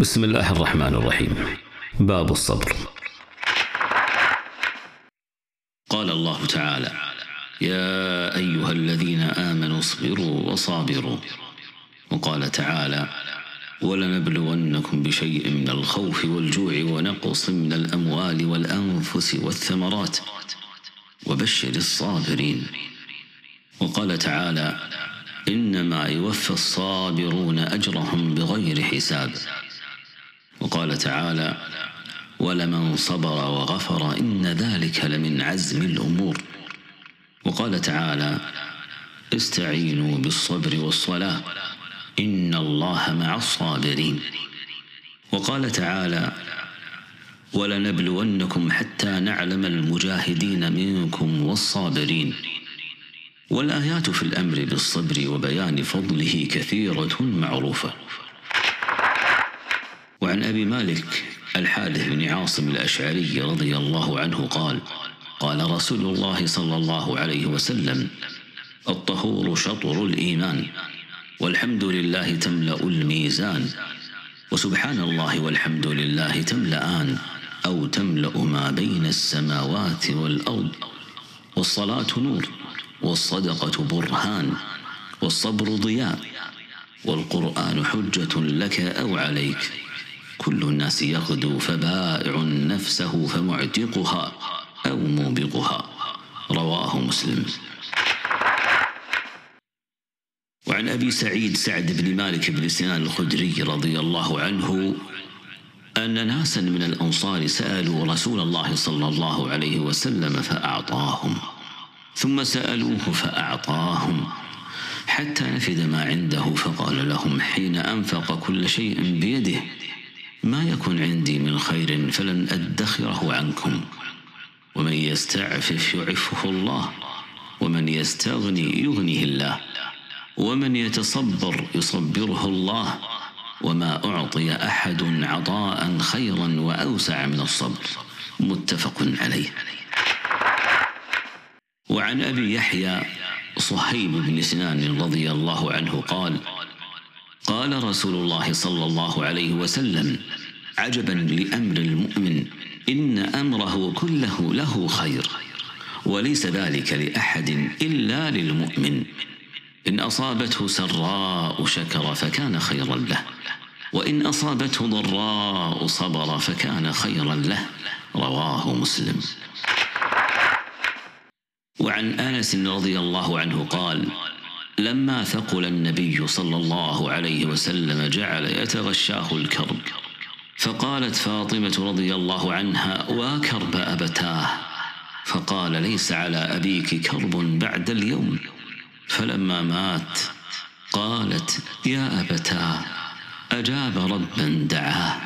بسم الله الرحمن الرحيم. باب الصبر. قال الله تعالى يا أيها الذين آمنوا اصبروا وصابروا. وقال تعالى ولنبلونكم بشيء من الخوف والجوع ونقص من الأموال والأنفس والثمرات. وبشر الصابرين. وقال تعالى إنما يوفى الصابرون أجرهم بغير حساب. وقال تعالى ولمن صبر وغفر إن ذلك لمن عزم الأمور. وقال تعالى استعينوا بالصبر والصلاة إن الله مع الصابرين. وقال تعالى ولنبلونكم حتى نعلم المجاهدين منكم والصابرين. والآيات في الأمر بالصبر وبيان فضله كثيرة معروفة. وعن أبي مالك الحارث بن عاصم الأشعري رضي الله عنه قال قال رسول الله صلى الله عليه وسلم الطهور شطر الإيمان والحمد لله تملأ الميزان وسبحان الله والحمد لله تملأان أو تملأ ما بين السماوات والأرض والصلاة نور والصدقة برهان والصبر ضياء والقرآن حجة لك أو عليك. كل الناس يغدو فبائع نفسه فمعتقها أو موبقها. رواه مسلم. وعن أبي سعيد سعد بن مالك بن سنان الخدري رضي الله عنه أن ناسا من الأنصار سألوا رسول الله صلى الله عليه وسلم فأعطاهم. ثم سألوه فأعطاهم. حتى نفد ما عنده فقال لهم حين أنفق كل شيء بيده ما يكن عندي من خير فلن أدخره عنكم. ومن يستعفف يعفه الله ومن يستغني يغنيه الله. ومن يتصبر يصبره الله. وما أعطي أحد عطاء خيرا وأوسع من الصبر. متفق عليه. وعن أبي يحيى صهيب بن سنان رضي الله عنه قال قال رسول الله صلى الله عليه وسلم عجبا لأمر المؤمن إن أمره كله له خير وليس ذلك لأحد إلا للمؤمن. إن أصابته سراء شكر فكان خيرا له وإن أصابته ضراء صبر فكان خيرا له. رواه مسلم. وعن أنس رضي الله عنه قال لما ثقل النبي صلى الله عليه وسلم جعل يتغشاه الكرب. فقالت فاطمة رضي الله عنها وكرب أبتاه؟ فقال ليس على أبيك كرب بعد اليوم. فلما مات قالت يا أبتاه أجاب ربا دعاه.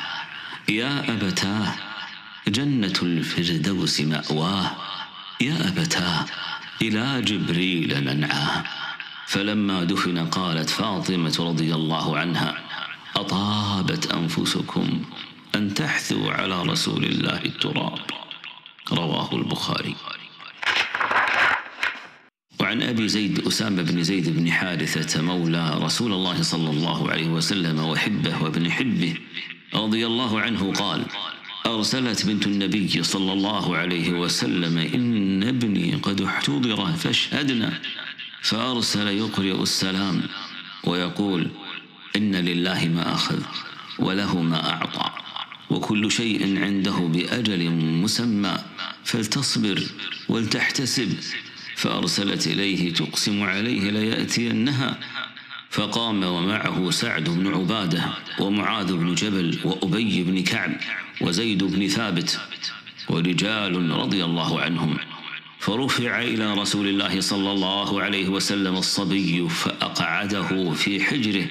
يا أبتاه جنة الفردوس مأواه. يا أبتاه إلى جبريل منعاه. فلما دفن قالت فاطمة رضي الله عنها أطابت أنفسكم أن تحثوا على رسول الله التراب. رواه البخاري. وعن أبي زيد أسامة بن زيد بن حارثة مولى رسول الله صلى الله عليه وسلم وحبه وابن حبه رضي الله عنه قال أرسلت بنت النبي صلى الله عليه وسلم إن ابني قد احتضر فاشهدنا. فأرسل يقرئ السلام ويقول إن لله ما أخذ وله ما أعطى وكل شيء عنده بأجل مسمى فلتصبر ولتحتسب. فأرسلت إليه تقسم عليه ليأتينها. فقام ومعه سعد بن عبادة ومعاذ بن جبل وأبي بن كعب وزيد بن ثابت ورجال رضي الله عنهم. فرفع إلى رسول الله صلى الله عليه وسلم الصبي فأقعده في حجره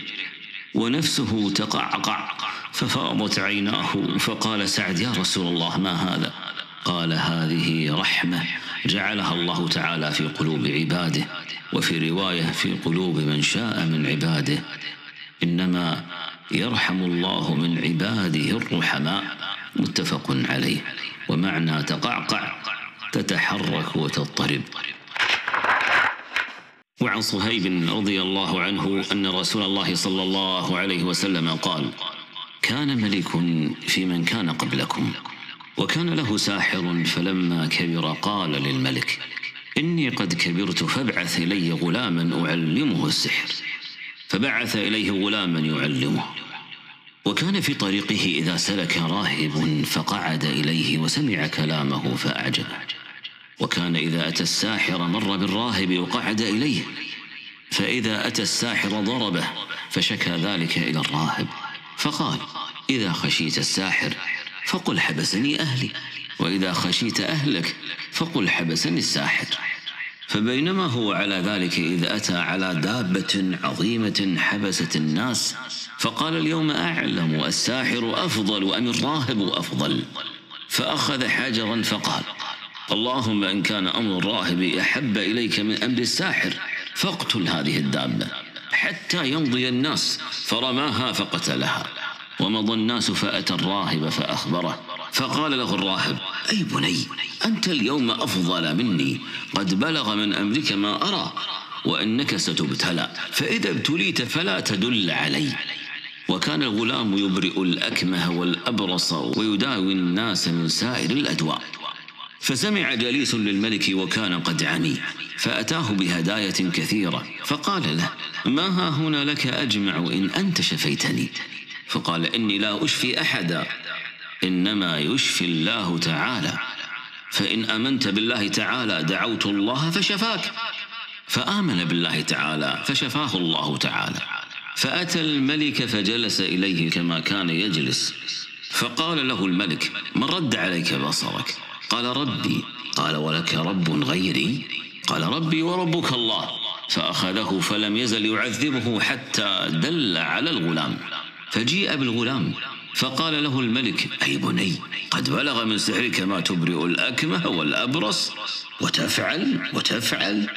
ونفسه تقعقع ففاضت عيناه فقال سعد يا رسول الله ما هذا؟ قال هذه رحمة جعلها الله تعالى في قلوب عباده وفي رواية في قلوب من شاء من عباده إنما يرحم الله من عباده الرحماء. متفق عليه. ومعنى تقعقع تتحرك وتضطرب. وعن صهيب رضي الله عنه أن رسول الله صلى الله عليه وسلم قال كان ملك في من كان قبلكم وكان له ساحر فلما كبر قال للملك إني قد كبرت فابعث إلي غلاما أعلمه السحر فبعث إليه غلاما يعلمه. وكان في طريقه إذا سلك راهب فقعد إليه وسمع كلامه فأعجبه. وكان إذا أتى الساحر مر بالراهب وقعد إليه. فإذا أتى الساحر ضربه فشكى ذلك إلى الراهب. فقال إذا خشيت الساحر فقل حبسني أهلي وإذا خشيت أهلك فقل حبسني الساحر. فبينما هو على ذلك إذ أتى على دابة عظيمة حبست الناس فقال اليوم أعلم الساحر أفضل أم الراهب أفضل. فأخذ حجرا فقال اللهم إن كان أمر الراهب أحب إليك من أمر الساحر فاقتل هذه الدابة. حتى يمضي الناس فرماها فقتلها. ومضى الناس فأتى الراهب فأخبره. فقال له الراهب أي بني أنت اليوم أفضل مني. قد بلغ من أمرك ما أرى وإنك ستبتلى. فإذا ابتليت فلا تدل علي. وكان الغلام يبرئ الأكمه والأبرص ويداوي الناس من سائر الأدواء. فسمع جليس للملك وكان قد عمي فأتاه بهداية كثيرة فقال له ما ها هنا لك أجمع إن أنت شفيتني؟ فقال إني لا أشفي أحدا إنما يشفي الله تعالى فإن آمنت بالله تعالى دعوت الله فشفاك. فآمن بالله تعالى فشفاه الله تعالى فأتى الملك فجلس إليه كما كان يجلس فقال له الملك من رد عليك بصرك؟ قال ربي. قال ولك رب غيري. قال ربي وربك الله. فأخذه فلم يزل يعذبه حتى دل على الغلام. فجيء بالغلام. فقال له الملك أي بني قد بلغ من سحرك ما تبرئ الأكمه والأبرص. وتفعل وتفعل.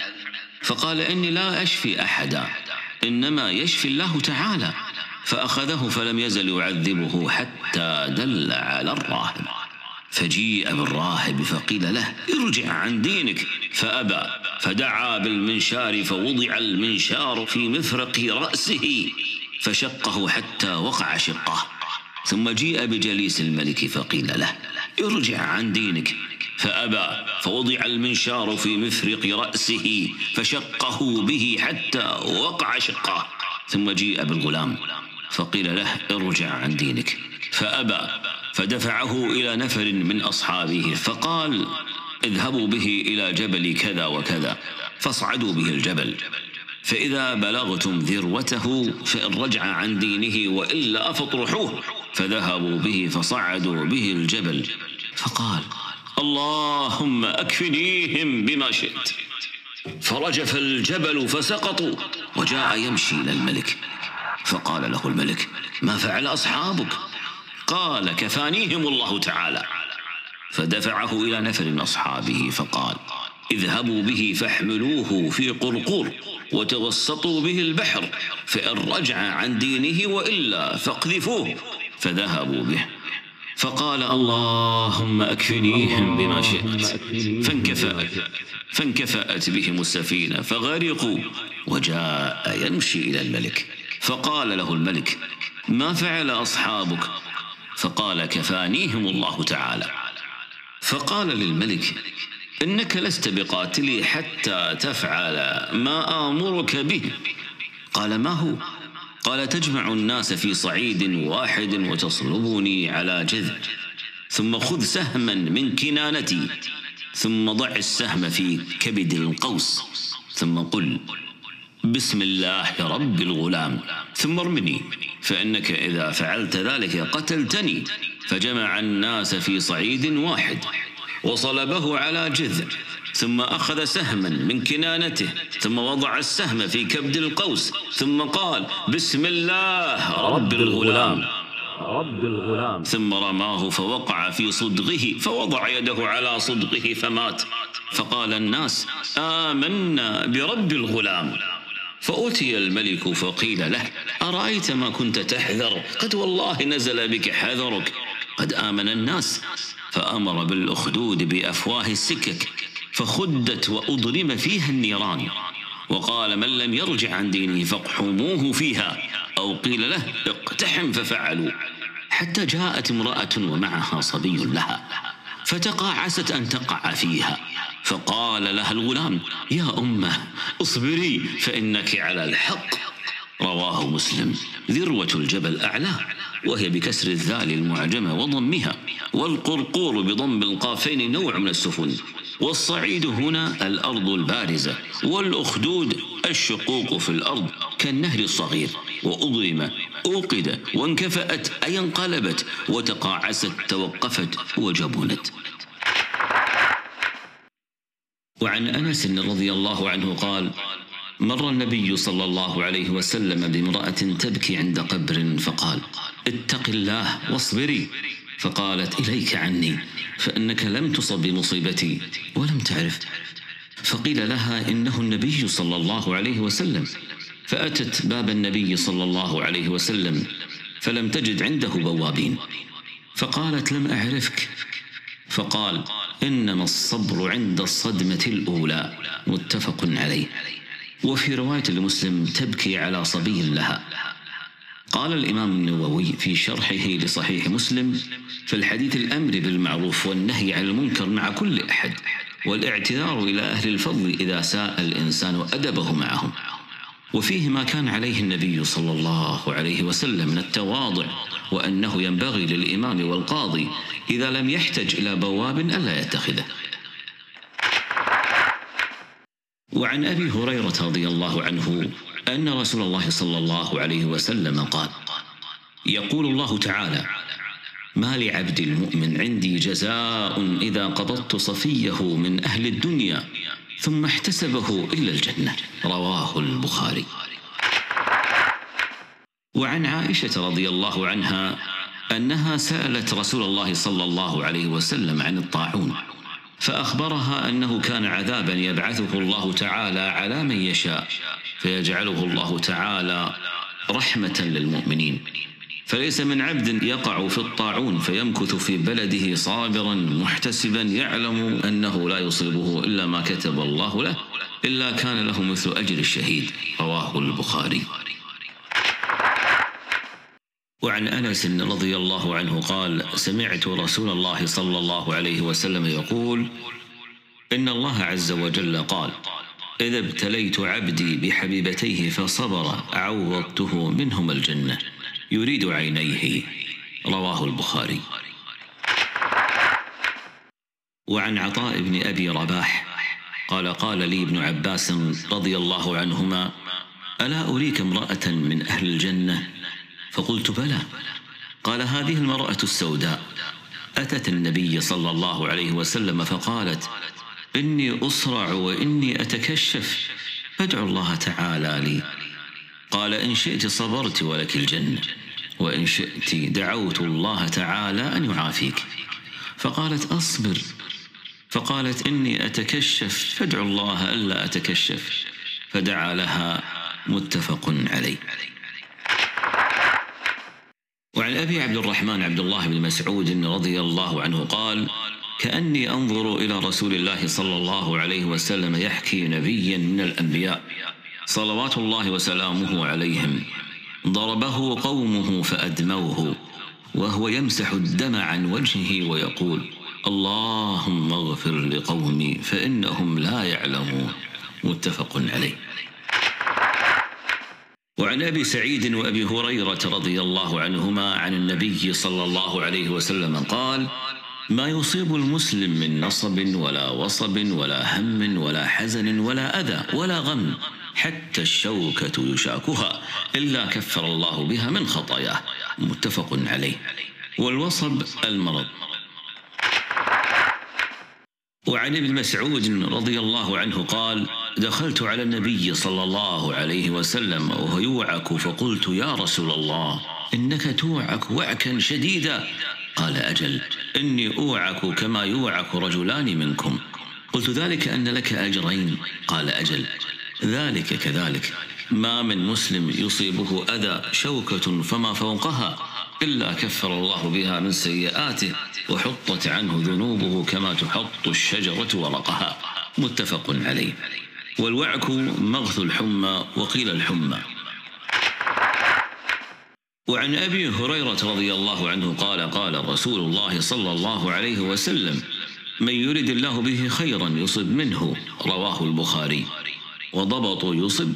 فقال إني لا أشفي أحدا. إنما يشفي الله تعالى. فأخذه فلم يزل يعذبه حتى دل على الراهب. فجيء بالراهب فقيل له ارجع عن دينك. فأبى فدعا بالمنشار فوضع المنشار في مفرق رأسه فشقه حتى وقع شقه. ثم جيء بجليس الملك فقيل له ارجع عن دينك. فأبى فوضع المنشار في مفرق رأسه فشقه به حتى وقع شقه. ثم جيء بالغلام فقيل له ارجع عن دينك. فأبى فدفعه إلى نفر من أصحابه فقال اذهبوا به إلى جبل كذا وكذا فاصعدوا به الجبل فإذا بلغتم ذروته فإن رجع عن دينه وإلا فاطرحوه. فذهبوا به فصعدوا به الجبل فقال اللهم أكفنيهم بما شئت. فرجف الجبل فسقطوا وجاء يمشي إلى الملك فقال له الملك ما فعل أصحابك؟ قال كفانيهم الله تعالى. فدفعه إلى نفر من أصحابه فقال اذهبوا به فاحملوه في قرقور وتوسطوا به البحر فإن رجع عن دينه وإلا فاقذفوه. فذهبوا به. فقال اللهم أكفنيهم بما شئت. فانكفأت فانكفأت بهم السفينة فغرقوا وجاء يمشي إلى الملك. فقال له الملك ما فعل أصحابك؟ فقال كفانيهم الله تعالى. فقال للملك إنك لست بقاتلي حتى تفعل ما آمرك به. قال ما هو؟ قال تجمع الناس في صعيد واحد وتصلبني على جذع ثم خذ سهما من كنانتي ثم ضع السهم في كبد القوس ثم قل بسم الله رب الغلام. ثم ارمني فإنك إذا فعلت ذلك قتلتني. فجمع الناس في صعيد واحد وصلبه على جذع ثم أخذ سهما من كنانته ثم وضع السهم في كبد القوس ثم قال بسم الله رب الغلام. رب الغلام. ثم رماه فوقع في صدغه فوضع يده على صدغه فمات. فقال الناس آمنا برب الغلام. فأتي الملك فقيل له أرأيت ما كنت تحذر؟ قد والله نزل بك حذرك. قد آمن الناس فأمر بالأخدود بأفواه السكك فخدت وأضرم فيها النيران. وقال من لم يرجع عن دينه فاقحموه فيها. أو قيل له اقتحم ففعلوا. حتى جاءت امرأة ومعها صبي لها فتقاعست أن تقع فيها. فقال لها الغلام يا أمة اصبري فإنك على الحق. رواه مسلم. ذروة الجبل أعلى وهي بكسر الذال المعجمة وضمها والقرقور بضم القافين نوع من السفن. والصعيد هنا الأرض البارزة والأخدود الشقوق في الأرض كالنهر الصغير. وأضرم أوقد وانكفأت أي انقلبت وتقاعست توقفت وجبنت. وعن أنس رضي الله عنه قال مر النبي صلى الله عليه وسلم بامرأة تبكي عند قبر فقال اتق الله واصبري. فقالت إليك عني فإنك لم تصب بمصيبتي ولم تعرف. فقيل لها إنه النبي صلى الله عليه وسلم. فأتت باب النبي صلى الله عليه وسلم فلم تجد عنده بوابين. فقالت لم أعرفك. فقال إنما الصبر عند الصدمة الأولى. متفق عليه. وفي رواية لمسلم تبكي على صبي لها. قال الإمام النووي في شرحه لصحيح مسلم في الحديث الأمر بالمعروف والنهي عن المنكر مع كل أحد والإعتذار إلى أهل الفضل إذا ساء الإنسان أدبه معهم. وفيه ما كان عليه النبي صلى الله عليه وسلم من التواضع وأنه ينبغي للإمام والقاضي إذا لم يحتج إلى بواب ألا يتخذه. وعن أبي هريرة رضي الله عنه أن رسول الله صلى الله عليه وسلم قال يقول الله تعالى ما لعبد المؤمن عندي جزاء إذا قبضت صفيه من أهل الدنيا ثم احتسبه إلا الجنة. رواه البخاري. وعن عائشة رضي الله عنها أنها سألت رسول الله صلى الله عليه وسلم عن الطاعون فأخبرها أنه كان عذابا يبعثه الله تعالى على من يشاء فيجعله الله تعالى رحمة للمؤمنين. فليس من عبد يقع في الطاعون فيمكث في بلده صابرا محتسبا يعلم أنه لا يصيبه إلا ما كتب الله له إلا كان له مثل أجر الشهيد رواه البخاري. وعن أنس رضي الله عنه قال سمعت رسول الله صلى الله عليه وسلم يقول إن الله عز وجل قال إذا ابتليت عبدي بحبيبتيه فصبر عوضته منهما الجنة. يريد عينيه. رواه البخاري. وعن عطاء بن أبي رباح قال قال لي ابن عباس رضي الله عنهما ألا أريك امرأة من أهل الجنة؟ فقلت بلى. قال هذه المرأة السوداء. أتت النبي صلى الله عليه وسلم فقالت إني أصرع وإني أتكشف. فادعو الله تعالى لي. قال إن شئت صبرت ولك الجنة وإن شئت دعوت الله تعالى أن يعافيك. فقالت أصبر. فقالت إني أتكشف فادعو الله ألا أتكشف. فدعا لها متفق عليه. وعن أبي عبد الرحمن عبد الله بن مسعود رضي الله عنه قال كأني أنظر إلى رسول الله صلى الله عليه وسلم يحكي نبيا من الأنبياء. صلوات الله وسلامه عليهم. ضربه قومه فأدموه وهو يمسح الدم عن وجهه ويقول اللهم اغفر لقومي فإنهم لا يعلمون. متفق عليه. وعن أبي سعيد وأبي هريرة رضي الله عنهما عن النبي صلى الله عليه وسلم قال ما يصيب المسلم من نصب ولا وصب ولا هم ولا حزن ولا أذى ولا غم حتى الشوكة يشاكها إلا كفر الله بها من خطاياه. متفق عليه. والوصب المرض. وعن ابن مسعود رضي الله عنه قال دخلت على النبي صلى الله عليه وسلم وهو يوعك فقلت يا رسول الله إنك توعك وعكا شديدا. قال أجل إني أوعك كما يوعك رجلان منكم. قلت ذلك أن لك أجرين. قال أجل. ذلك كذلك. ما من مسلم يصيبه أذى شوكة فما فوقها إلا كفر الله بها من سيئاته وحطت عنه ذنوبه كما تحط الشجرة ورقها. متفق عليه. والوعك مغث الحمى وقيل الحمى. وعن أبي هريرة رضي الله عنه قال قال رسول الله صلى الله عليه وسلم من يرد الله به خيرا يصب منه. رواه البخاري. وضبط يصب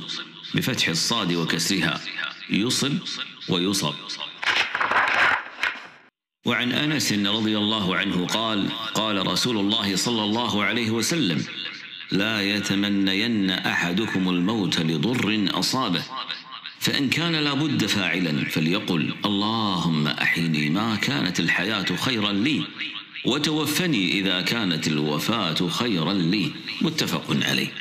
بفتح الصاد وكسرها. يصب ويصب. وعن أنس رضي الله عنه قال قال رسول الله صلى الله عليه وسلم لا يتمنين أحدكم الموت لضر أصابه فإن كان لابد فاعلا فليقل اللهم أحيني ما كانت الحياة خيرا لي وتوفني إذا كانت الوفاة خيرا لي. متفق عليه.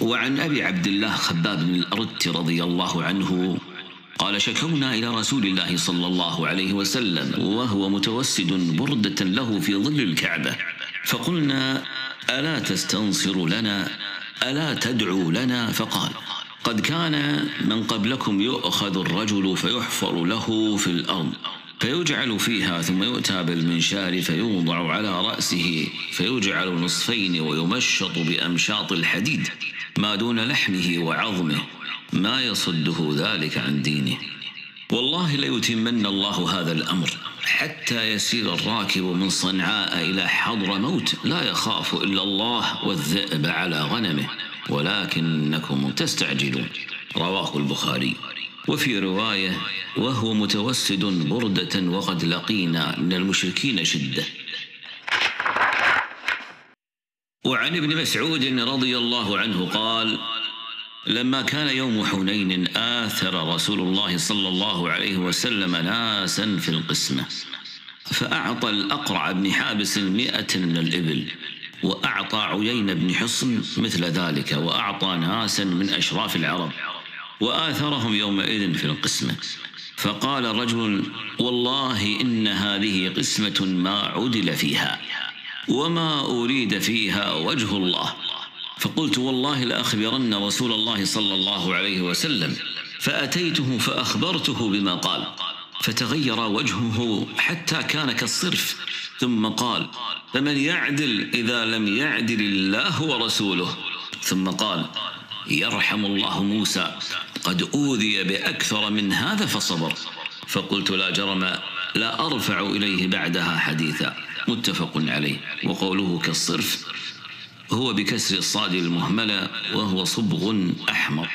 وعن أبي عبد الله خباب بن الأرت رضي الله عنه قال شكونا إلى رسول الله صلى الله عليه وسلم وهو متوسد بردة له في ظل الكعبة. فقلنا ألا تستنصر لنا؟ ألا تدعو لنا؟ فقال قد كان من قبلكم يؤخذ الرجل فيحفر له في الأرض. فيجعل فيها ثم يؤتى بالمنشار فيوضع على رأسه فيجعل نصفين ويمشط بأمشاط الحديد ما دون لحمه وعظمه ما يصده ذلك عن دينه. والله ليتمن الله هذا الأمر. حتى يسير الراكب من صنعاء إلى حضر موت لا يخاف إلا الله والذئب على غنمه ولكنكم تستعجلون. رواه البخاري. وفي رواية وهو متوسد بردة وقد لقينا من المشركين شدة. وعن ابن مسعود رضي الله عنه قال لما كان يوم حنين آثر رسول الله صلى الله عليه وسلم ناسا في القسمة فأعطى الأقرع بن حابس مئة من الإبل وأعطى عيين بن حصن مثل ذلك وأعطى ناسا من أشراف العرب. وآثرهم يومئذ في القسمة. فقال رجل والله إن هذه قسمة ما عدل فيها وما أريد فيها وجه الله. فقلت والله لأخبرن رسول الله صلى الله عليه وسلم فأتيته فأخبرته بما قال فتغير وجهه حتى كان كالصرف ثم قال فمن يعدل إذا لم يعدل الله ورسوله؟ ثم قال يرحم الله موسى قد أوذي بأكثر من هذا فصبر. فقلت لا جرم لا أرفع إليه بعدها حديثا. متفق عليه. وقوله كالصرف هو بكسر الصاد المهملة وهو صبغ أحمر.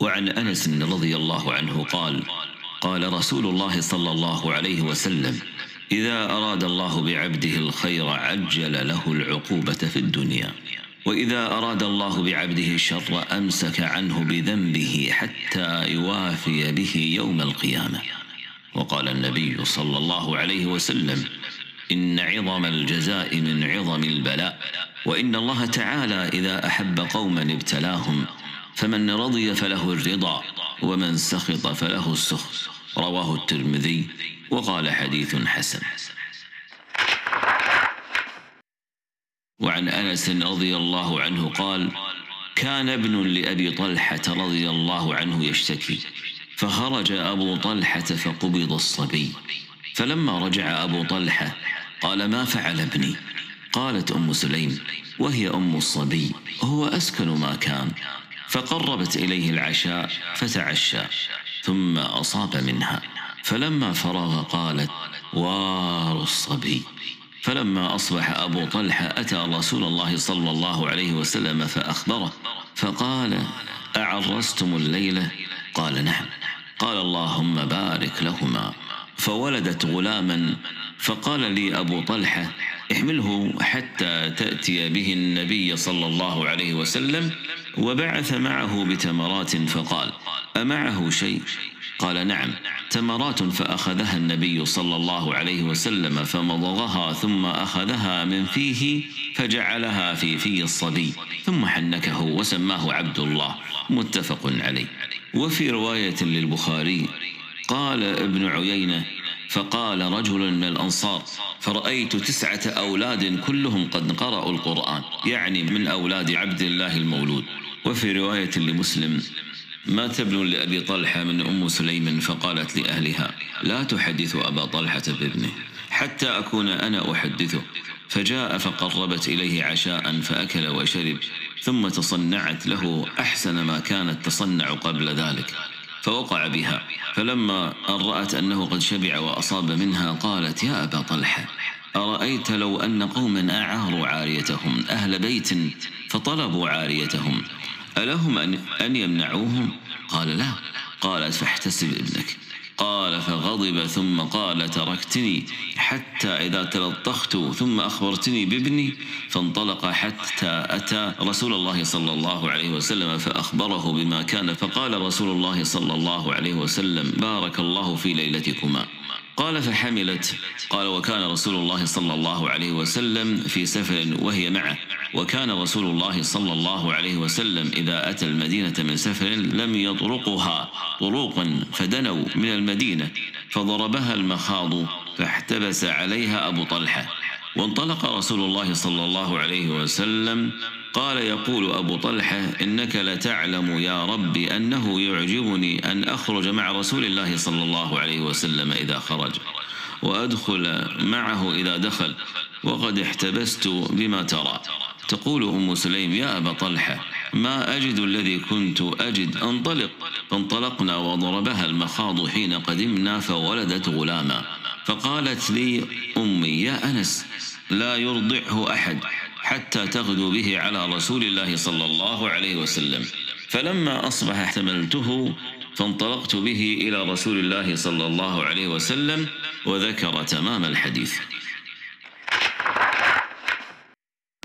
وعن أنس رضي الله عنه قال قال رسول الله صلى الله عليه وسلم إذا أراد الله بعبده الخير عجل له العقوبة في الدنيا. وإذا أراد الله بعبده الشر أمسك عنه بذنبه حتى يوافي به يوم القيامة. وقال النبي صلى الله عليه وسلم إن عظم الجزاء من عظم البلاء وإن الله تعالى إذا أحب قوما ابتلاهم فمن رضي فله الرضا ومن سخط فله السخط. رواه الترمذي وقال حديث حسن. وعن أنس رضي الله عنه قال كان ابن لأبي طلحة رضي الله عنه يشتكي فخرج أبو طلحة فقبض الصبي. فلما رجع أبو طلحة قال ما فعل ابني؟ قالت أم سليم وهي أم الصبي هو أسكن ما كان فقربت إليه العشاء فتعشى ثم أصاب منها. فلما فرغ قالت وار الصبي. فلما أصبح أبو طلحة أتى رسول الله صلى الله عليه وسلم فأخبره فقال أعرستم الليلة قال نعم. قال اللهم بارك لهما. فولدت غلاما فقال لي أبو طلحة احمله حتى تأتي به النبي صلى الله عليه وسلم وبعث معه بتمرات فقال أمعه شيء؟ قال نعم تمرات فأخذها النبي صلى الله عليه وسلم فمضغها ثم أخذها من فيه فجعلها في في الصبي ثم حنكه وسماه عبد الله متفق عليه. وفي رواية للبخاري قال ابن عيينة فقال رجل من الأنصار فرأيت تسعة أولاد كلهم قد قرأوا القرآن يعني من أولاد عبد الله المولود. وفي رواية لمسلم مات ابن لأبي طلحة من أم سليم فقالت لأهلها لا تحدث أبا طلحة بابنه حتى أكون أنا أحدثه. فجاء فقربت إليه عشاء فأكل وشرب ثم تصنعت له أحسن ما كانت تصنع قبل ذلك. فوقع بها. فلما أن رأت أنه قد شبع وأصاب منها قالت يا أبا طلحة أرأيت لو أن قوما أعاروا عاريتهم أهل بيت فطلبوا عاريتهم ألهم أن يمنعوهم؟ قال لا. قالت فاحتسب ابنك. قال فغضب ثم قال تركتني حتى إذا تلطخت ثم أخبرتني بابني فانطلق حتى أتى رسول الله صلى الله عليه وسلم فأخبره بما كان فقال رسول الله صلى الله عليه وسلم بارك الله في ليلتكما. قال فحملت. قال وكان رسول الله صلى الله عليه وسلم في سفر وهي معه. وكان رسول الله صلى الله عليه وسلم إذا أتى المدينة من سفر لم يطرقها. طروقا فدنوا من المدينة فضربها المخاض فاحتبس عليها أبو طلحة. وانطلق رسول الله صلى الله عليه وسلم قال يقول أبو طلحة إنك لتعلم يا رب أنه يعجبني أن أخرج مع رسول الله صلى الله عليه وسلم إذا خرج وأدخل معه إذا دخل وقد احتبست بما ترى. تقول أم سليم يا أبا طلحة ما أجد الذي كنت أجد؟ انطلق. فانطلقنا وضربها المخاض حين قدمنا فولدت غلاما. فقالت لي أمي يا أنس لا يرضعه أحد حتى تغدو به على رسول الله صلى الله عليه وسلم. فلما أصبح احتملته فانطلقت به إلى رسول الله صلى الله عليه وسلم وذكر تمام الحديث.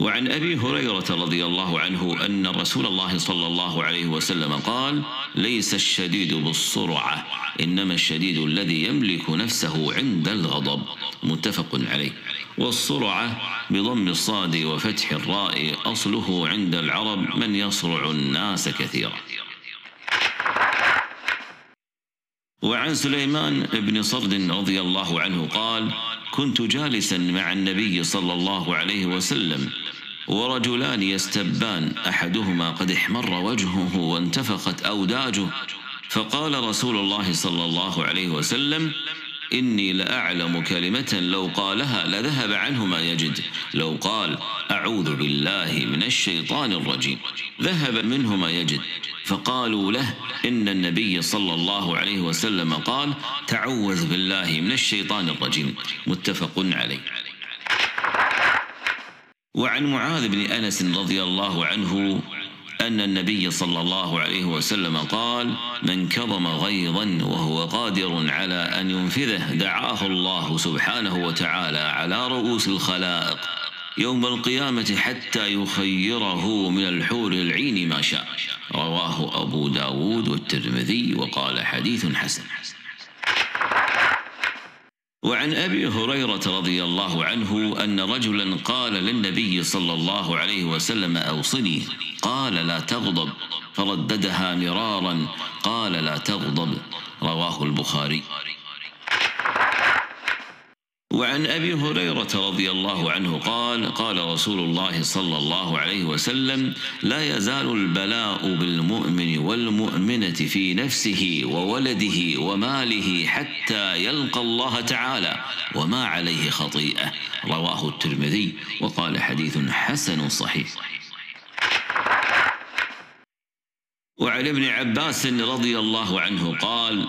وعن أبي هريرة رضي الله عنه أن رسول الله صلى الله عليه وسلم قال ليس الشديد بالسرعة إنما الشديد الذي يملك نفسه عند الغضب. متفق عليه. والسرعة بضم الصاد وفتح الراء أصله عند العرب من يصرع الناس كثيرا. وعن سليمان بن صرد رضي الله عنه قال كنت جالسا مع النبي صلى الله عليه وسلم ورجلان يستبان أحدهما قد احمر وجهه وانتفخت أوداجه فقال رسول الله صلى الله عليه وسلم إني لأعلم كلمة لو قالها لذهب عنه ما يجد. لو قال أعوذ بالله من الشيطان الرجيم. ذهب منه ما يجد. فقالوا له إن النبي صلى الله عليه وسلم قال تعوذ بالله من الشيطان الرجيم. متفق عليه. وعن معاذ بن أنس رضي الله عنه أن النبي صلى الله عليه وسلم قال من كظم غيظا وهو قادر على أن ينفذه دعاه الله سبحانه وتعالى على رؤوس الخلائق يوم القيامة حتى يخيره من الحور العين ما شاء رواه أبو داود والترمذي وقال حديث حسن. وعن أبي هريرة رضي الله عنه أن رجلا قال للنبي صلى الله عليه وسلم أوصني. قال لا تغضب. فرددها مرارا. قال لا تغضب. رواه البخاري. وعن أبي هريرة رضي الله عنه قال قال رسول الله صلى الله عليه وسلم لا يزال البلاء بالمؤمن والمؤمنة في نفسه وولده وماله حتى يلقى الله تعالى وما عليه خطيئة. رواه الترمذي وقال حديث حسن صحيح. وعن ابن عباس رضي الله عنه قال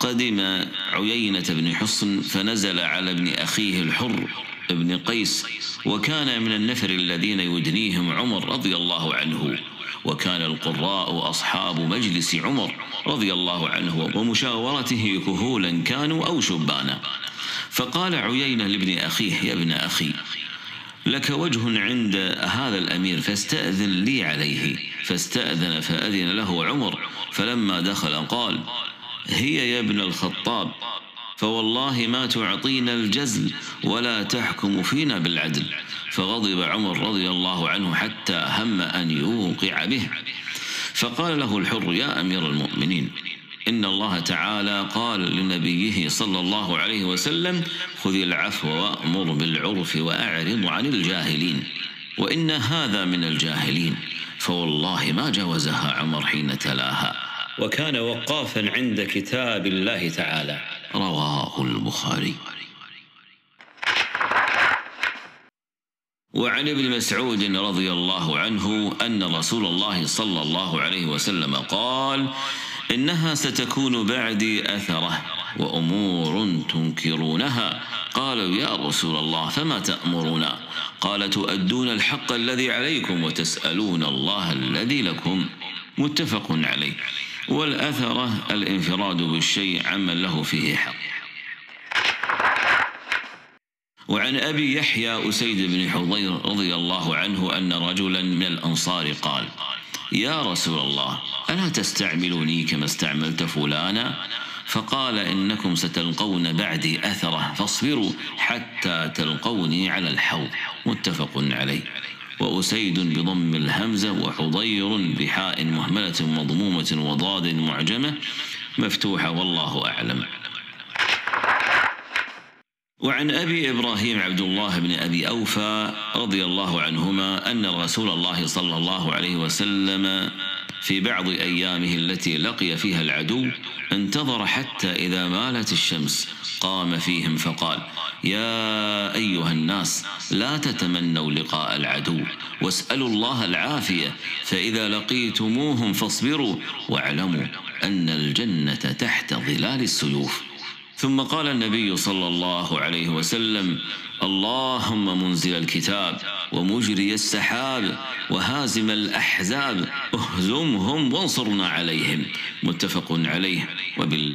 قدم عيينة بن حصن فنزل على ابن أخيه الحر ابن قيس وكان من النفر الذين يدنيهم عمر رضي الله عنه وكان القراء أصحاب مجلس عمر رضي الله عنه ومشاورته كهولا كانوا أو شبانا. فقال عيينة لابن أخيه يا ابن أخي لك وجه عند هذا الأمير فاستأذن لي عليه. فاستأذن فأذن له عمر فلما دخل قال هي يا ابن الخطاب فوالله ما تعطينا الجزل ولا تحكم فينا بالعدل. فغضب عمر رضي الله عنه حتى هم أن يوقع به. فقال له الحر يا أمير المؤمنين إن الله تعالى قال لنبيه صلى الله عليه وسلم خذ العفو وأمر بالعرف وأعرض عن الجاهلين وإن هذا من الجاهلين فوالله ما جوزها عمر حين تلاها. وكان وقافا عند كتاب الله تعالى. رواه البخاري. وعن ابن مسعود رضي الله عنه أن رسول الله صلى الله عليه وسلم قال إنها ستكون بعدي أثرة وأمور تنكرونها. قالوا يا رسول الله فما تأمرنا؟ قال تؤدون الحق الذي عليكم وتسألون الله الذي لكم. متفق عليه. والأثرة الانفراد بالشيء عمن له فيه حق. وعن أبي يحيى أسيد بن حضير رضي الله عنه أن رجلا من الأنصار قال يا رسول الله ألا تستعملني كما استعملت فلانا؟ فقال إنكم ستلقون بعدي أثرة فاصبروا حتى تلقوني على الحوض. متفق عليه. وأسيد بضم الهمزة وحضير بحاء مهملة مضمومة وضاد معجمة مفتوحة والله أعلم. وعن أبي إبراهيم عبد الله بن أبي أوفى رضي الله عنهما أن رسول الله صلى الله عليه وسلم في بعض أيامه التي لقي فيها العدو انتظر حتى إذا مالت الشمس قام فيهم فقال يا أيها الناس لا تتمنوا لقاء العدو. واسألوا الله العافية. فإذا لقيتموهم فاصبروا واعلموا أن الجنة تحت ظلال السيوف. ثم قال النبي صلى الله عليه وسلم اللهم منزل الكتاب ومجري السحاب وهازم الأحزاب اهزمهم وانصرنا عليهم. متفق عليه وبال